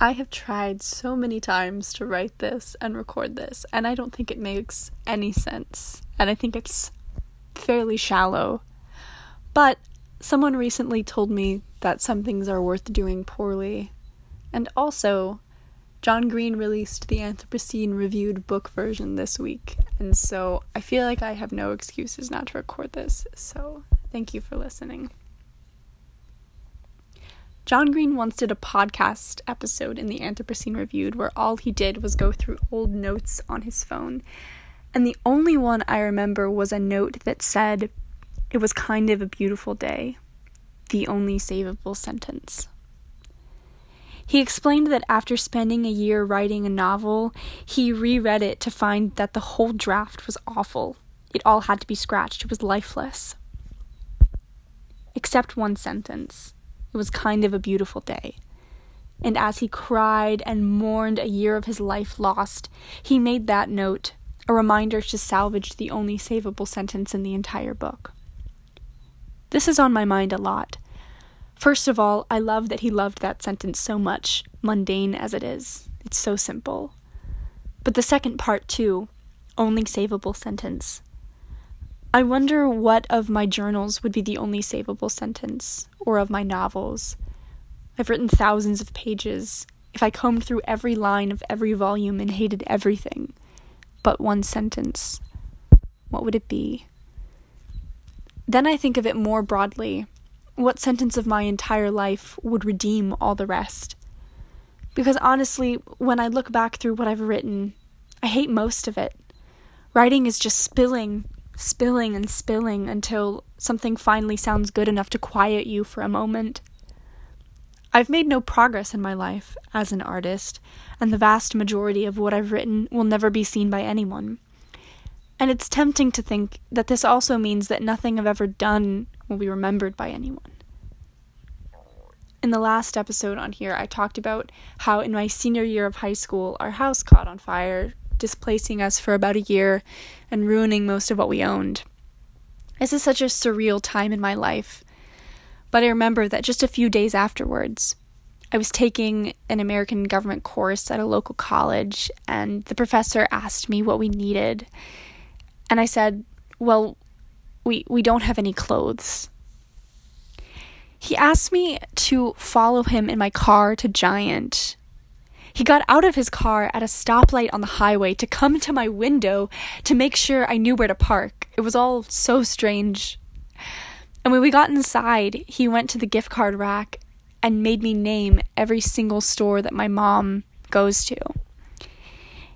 I have tried so many times to write this and record this, and I don't think it makes any sense. And I think it's fairly shallow. But someone recently told me that some things are worth doing poorly. And also, John Green released the Anthropocene reviewed book version this week, and so I feel like I have no excuses not to record this. So, thank you for listening. John Green once did a podcast episode in the Anthropocene Reviewed where all he did was go through old notes on his phone. And the only one I remember was a note that said, It was kind of a beautiful day. The only savable sentence. He explained that after spending a year writing a novel, he reread it to find that the whole draft was awful. It all had to be scratched, it was lifeless. Except one sentence. It was kind of a beautiful day. And as he cried and mourned a year of his life lost, he made that note a reminder to salvage the only savable sentence in the entire book. This is on my mind a lot. First of all, I love that he loved that sentence so much, mundane as it is. It's so simple. But the second part, too, only savable sentence. I wonder what of my journals would be the only savable sentence, or of my novels. I've written thousands of pages. If I combed through every line of every volume and hated everything but one sentence, what would it be? Then I think of it more broadly. What sentence of my entire life would redeem all the rest? Because honestly, when I look back through what I've written, I hate most of it. Writing is just spilling spilling and spilling until something finally sounds good enough to quiet you for a moment. I've made no progress in my life as an artist, and the vast majority of what I've written will never be seen by anyone. And it's tempting to think that this also means that nothing I've ever done will be remembered by anyone. In the last episode on here, I talked about how in my senior year of high school, our house caught on fire displacing us for about a year and ruining most of what we owned. This is such a surreal time in my life. But I remember that just a few days afterwards, I was taking an American government course at a local college, and the professor asked me what we needed. And I said, Well, we, we don't have any clothes. He asked me to follow him in my car to Giant he got out of his car at a stoplight on the highway to come to my window to make sure I knew where to park. It was all so strange. And when we got inside, he went to the gift card rack and made me name every single store that my mom goes to.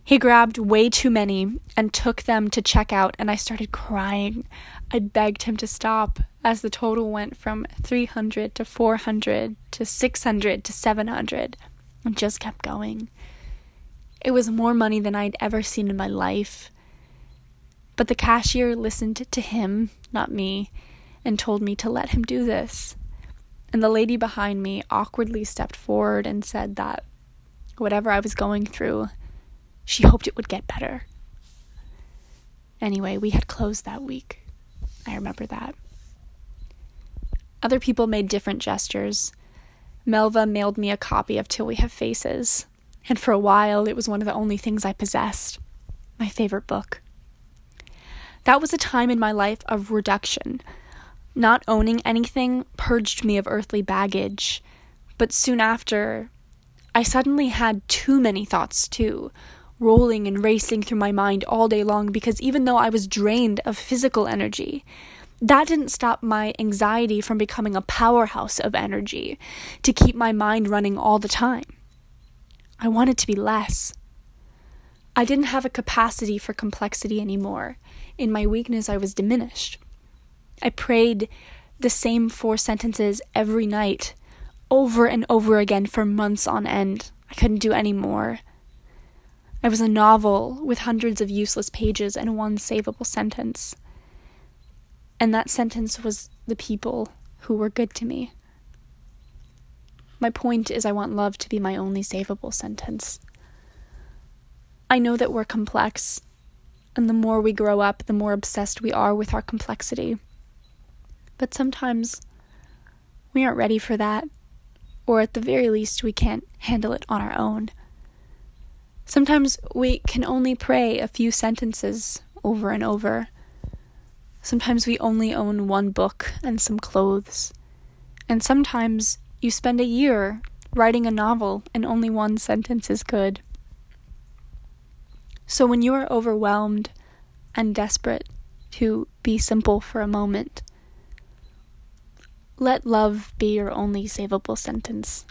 He grabbed way too many and took them to check out, and I started crying. I begged him to stop as the total went from 300 to 400 to 600 to 700 and just kept going. It was more money than I'd ever seen in my life. But the cashier listened to him, not me, and told me to let him do this. And the lady behind me awkwardly stepped forward and said that whatever I was going through, she hoped it would get better. Anyway, we had closed that week. I remember that. Other people made different gestures. Melva mailed me a copy of Till We Have Faces, and for a while it was one of the only things I possessed. My favorite book. That was a time in my life of reduction. Not owning anything purged me of earthly baggage, but soon after, I suddenly had too many thoughts too, rolling and racing through my mind all day long because even though I was drained of physical energy, that didn't stop my anxiety from becoming a powerhouse of energy to keep my mind running all the time. I wanted to be less. I didn't have a capacity for complexity anymore. In my weakness, I was diminished. I prayed the same four sentences every night, over and over again for months on end. I couldn't do any more. I was a novel with hundreds of useless pages and one savable sentence. And that sentence was the people who were good to me. My point is, I want love to be my only savable sentence. I know that we're complex, and the more we grow up, the more obsessed we are with our complexity. But sometimes we aren't ready for that, or at the very least, we can't handle it on our own. Sometimes we can only pray a few sentences over and over. Sometimes we only own one book and some clothes. And sometimes you spend a year writing a novel and only one sentence is good. So when you are overwhelmed and desperate to be simple for a moment, let love be your only savable sentence.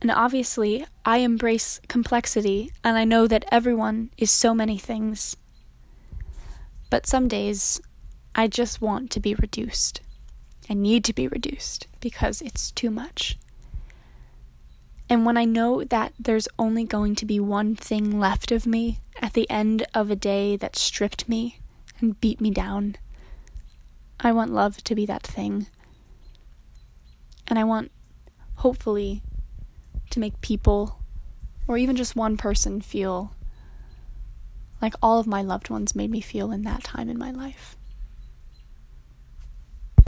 And obviously, I embrace complexity, and I know that everyone is so many things. But some days, I just want to be reduced. I need to be reduced because it's too much. And when I know that there's only going to be one thing left of me at the end of a day that stripped me and beat me down, I want love to be that thing. And I want, hopefully, to make people, or even just one person, feel like all of my loved ones made me feel in that time in my life.